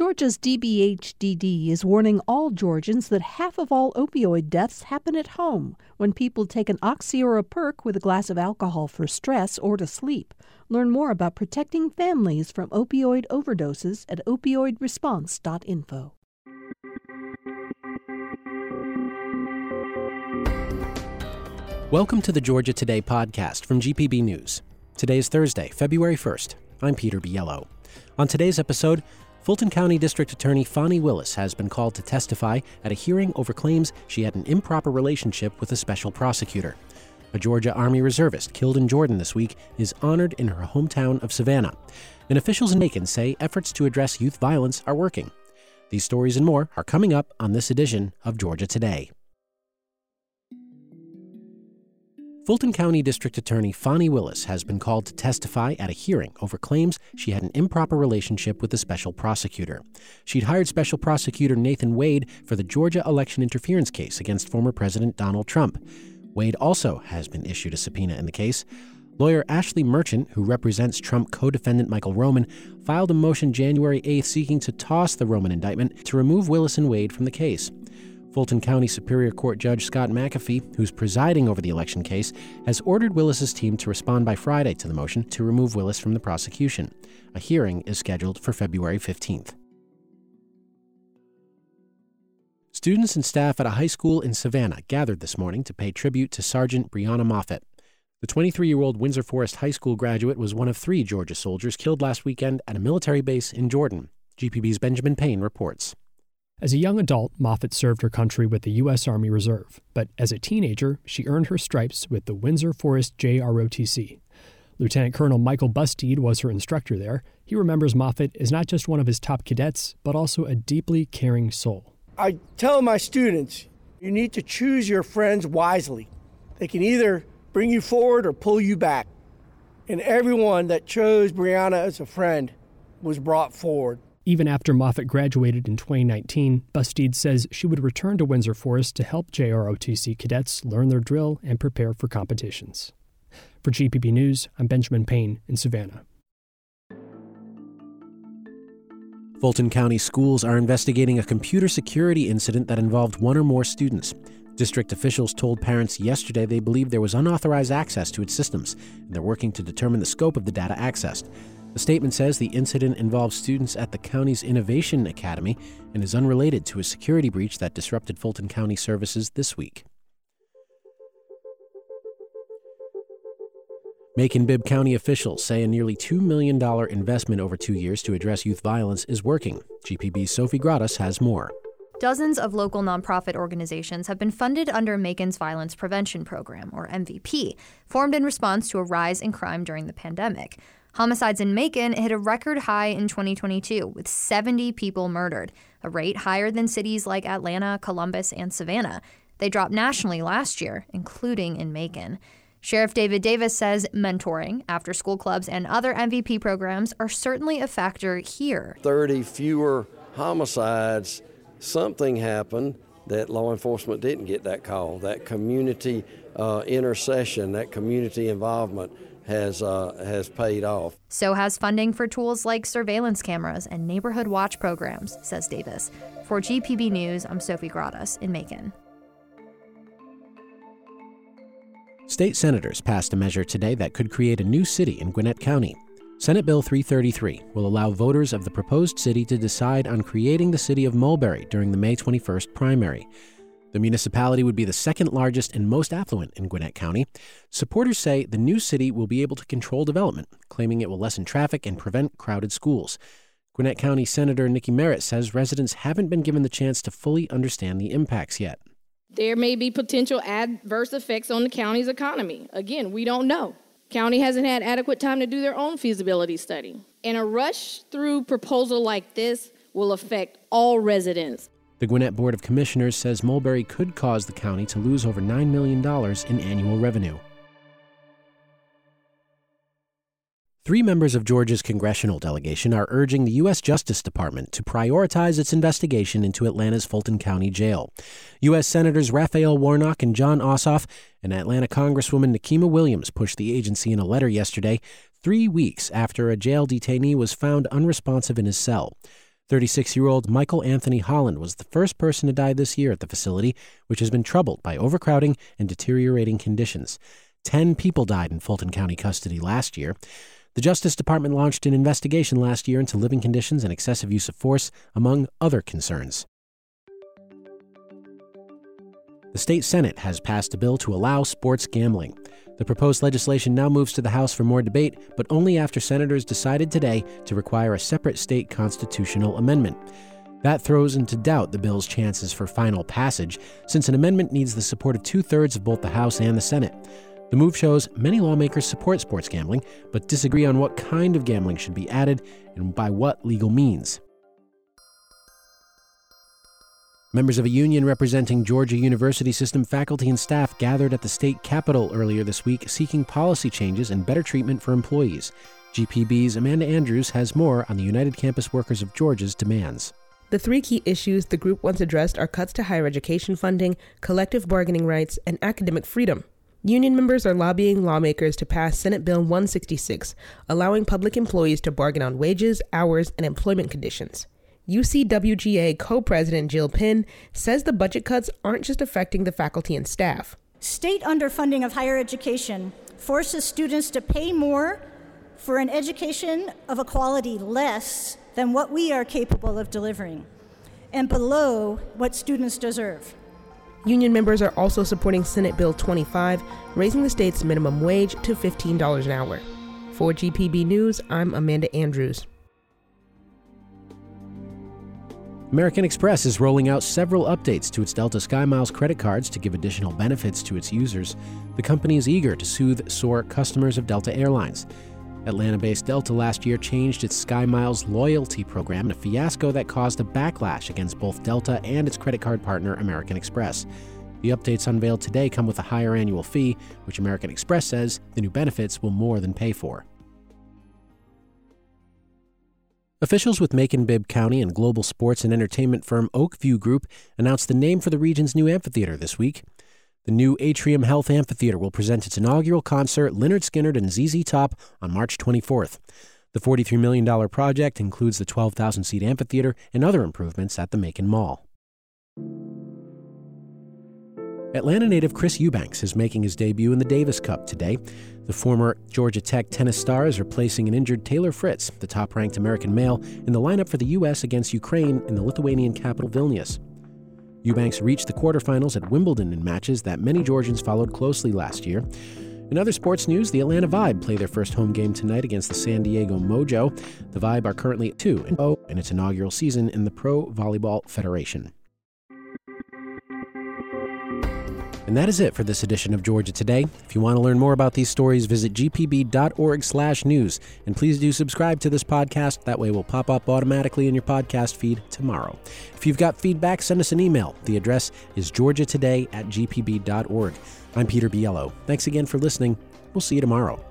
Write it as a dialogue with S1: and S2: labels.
S1: Georgia's DBHDD is warning all Georgians that half of all opioid deaths happen at home when people take an oxy or a perk with a glass of alcohol for stress or to sleep. Learn more about protecting families from opioid overdoses at opioidresponse.info.
S2: Welcome to the Georgia Today podcast from GPB News. Today is Thursday, February 1st. I'm Peter Biello. On today's episode, Fulton County District Attorney Fani Willis has been called to testify at a hearing over claims she had an improper relationship with a special prosecutor. A Georgia Army reservist killed in Jordan this week is honored in her hometown of Savannah. And officials in Macon say efforts to address youth violence are working. These stories and more are coming up on this edition of Georgia Today. Fulton County District Attorney Fani Willis has been called to testify at a hearing over claims she had an improper relationship with the special prosecutor. She'd hired Special Prosecutor Nathan Wade for the Georgia election interference case against former President Donald Trump. Wade also has been issued a subpoena in the case. Lawyer Ashley Merchant, who represents Trump co defendant Michael Roman, filed a motion January 8th seeking to toss the Roman indictment to remove Willis and Wade from the case. Fulton County Superior Court Judge Scott McAfee, who's presiding over the election case, has ordered Willis's team to respond by Friday to the motion to remove Willis from the prosecution. A hearing is scheduled for February 15th. Students and staff at a high school in Savannah gathered this morning to pay tribute to Sergeant Breonna Moffett. The 23 year old Windsor Forest High School graduate was one of three Georgia soldiers killed last weekend at a military base in Jordan. GPB's Benjamin Payne reports.
S3: As a young adult, Moffett served her country with the U.S. Army Reserve, but as a teenager, she earned her stripes with the Windsor Forest JROTC. Lieutenant Colonel Michael Busteed was her instructor there. He remembers Moffett as not just one of his top cadets, but also a deeply caring soul.
S4: I tell my students, you need to choose your friends wisely. They can either bring you forward or pull you back. And everyone that chose Breonna as a friend was brought forward.
S3: Even after Moffett graduated in 2019, Busteed says she would return to Windsor Forest to help JROTC cadets learn their drill and prepare for competitions. For GPB News, I'm Benjamin Payne in Savannah.
S2: Fulton County schools are investigating a computer security incident that involved one or more students. District officials told parents yesterday they believe there was unauthorized access to its systems, and they're working to determine the scope of the data accessed. The statement says the incident involves students at the county's Innovation Academy and is unrelated to a security breach that disrupted Fulton County services this week. Macon Bibb County officials say a nearly $2 million investment over two years to address youth violence is working. GPB's Sofi Gratas has more.
S5: Dozens of local nonprofit organizations have been funded under Macon's Violence Prevention Program, or MVP, formed in response to a rise in crime during the pandemic. Homicides in Macon hit a record high in 2022, with 70 people murdered, a rate higher than cities like Atlanta, Columbus, and Savannah. They dropped nationally last year, including in Macon. Sheriff David Davis says mentoring, after school clubs, and other MVP programs are certainly a factor here.
S6: 30 fewer homicides, something happened that law enforcement didn't get that call, that community uh, intercession, that community involvement has uh, has paid off.
S5: So has funding for tools like surveillance cameras and neighborhood watch programs, says Davis. For GPB News, I'm Sofi Gratas in Macon.
S2: State senators passed a measure today that could create a new city in Gwinnett County. Senate Bill 333 will allow voters of the proposed city to decide on creating the city of Mulberry during the May 21st primary. The municipality would be the second largest and most affluent in Gwinnett County. Supporters say the new city will be able to control development, claiming it will lessen traffic and prevent crowded schools. Gwinnett County Senator Nikki Merritt says residents haven't been given the chance to fully understand the impacts yet.
S7: There may be potential adverse effects on the county's economy. Again, we don't know. County hasn't had adequate time to do their own feasibility study. And a rush through proposal like this will affect all residents.
S2: The Gwinnett Board of Commissioners says Mulberry could cause the county to lose over $9 million in annual revenue. Three members of Georgia's congressional delegation are urging the U.S. Justice Department to prioritize its investigation into Atlanta's Fulton County Jail. U.S. Senators Raphael Warnock and Jon Ossoff and Atlanta Congresswoman Nikema Williams pushed the agency in a letter yesterday, three weeks after a jail detainee was found unresponsive in his cell. 36 year old Michael Anthony Holland was the first person to die this year at the facility, which has been troubled by overcrowding and deteriorating conditions. Ten people died in Fulton County custody last year. The Justice Department launched an investigation last year into living conditions and excessive use of force, among other concerns. The state Senate has passed a bill to allow sports gambling. The proposed legislation now moves to the House for more debate, but only after senators decided today to require a separate state constitutional amendment. That throws into doubt the bill's chances for final passage, since an amendment needs the support of two thirds of both the House and the Senate. The move shows many lawmakers support sports gambling, but disagree on what kind of gambling should be added and by what legal means. Members of a union representing Georgia University system faculty and staff gathered at the state capitol earlier this week seeking policy changes and better treatment for employees. GPB's Amanda Andrews has more on the United Campus Workers of Georgia's demands.
S8: The three key issues the group wants addressed are cuts to higher education funding, collective bargaining rights, and academic freedom. Union members are lobbying lawmakers to pass Senate Bill 166, allowing public employees to bargain on wages, hours, and employment conditions. UCWGA co president Jill Penn says the budget cuts aren't just affecting the faculty and staff.
S9: State underfunding of higher education forces students to pay more for an education of a quality less than what we are capable of delivering and below what students deserve.
S8: Union members are also supporting Senate Bill 25, raising the state's minimum wage to $15 an hour. For GPB News, I'm Amanda Andrews.
S2: American Express is rolling out several updates to its Delta SkyMiles credit cards to give additional benefits to its users. The company is eager to soothe sore customers of Delta Airlines. Atlanta based Delta last year changed its SkyMiles loyalty program in a fiasco that caused a backlash against both Delta and its credit card partner, American Express. The updates unveiled today come with a higher annual fee, which American Express says the new benefits will more than pay for. Officials with Macon Bibb County and global sports and entertainment firm Oak View Group announced the name for the region's new amphitheater this week. The new Atrium Health Amphitheater will present its inaugural concert, Lynyrd Skynyrd and ZZ Top, on March 24th. The $43 million project includes the 12,000 seat amphitheater and other improvements at the Macon Mall. Atlanta native Chris Eubanks is making his debut in the Davis Cup today. The former Georgia Tech tennis star is replacing an injured Taylor Fritz, the top ranked American male, in the lineup for the U.S. against Ukraine in the Lithuanian capital Vilnius. Eubanks reached the quarterfinals at Wimbledon in matches that many Georgians followed closely last year. In other sports news, the Atlanta Vibe play their first home game tonight against the San Diego Mojo. The Vibe are currently 2 0 in its inaugural season in the Pro Volleyball Federation. And that is it for this edition of Georgia Today. If you want to learn more about these stories, visit gpb.org/news and please do subscribe to this podcast. That way we'll pop up automatically in your podcast feed tomorrow. If you've got feedback, send us an email. The address is georgiatoday at gpb.org. I'm Peter Biello. Thanks again for listening. We'll see you tomorrow.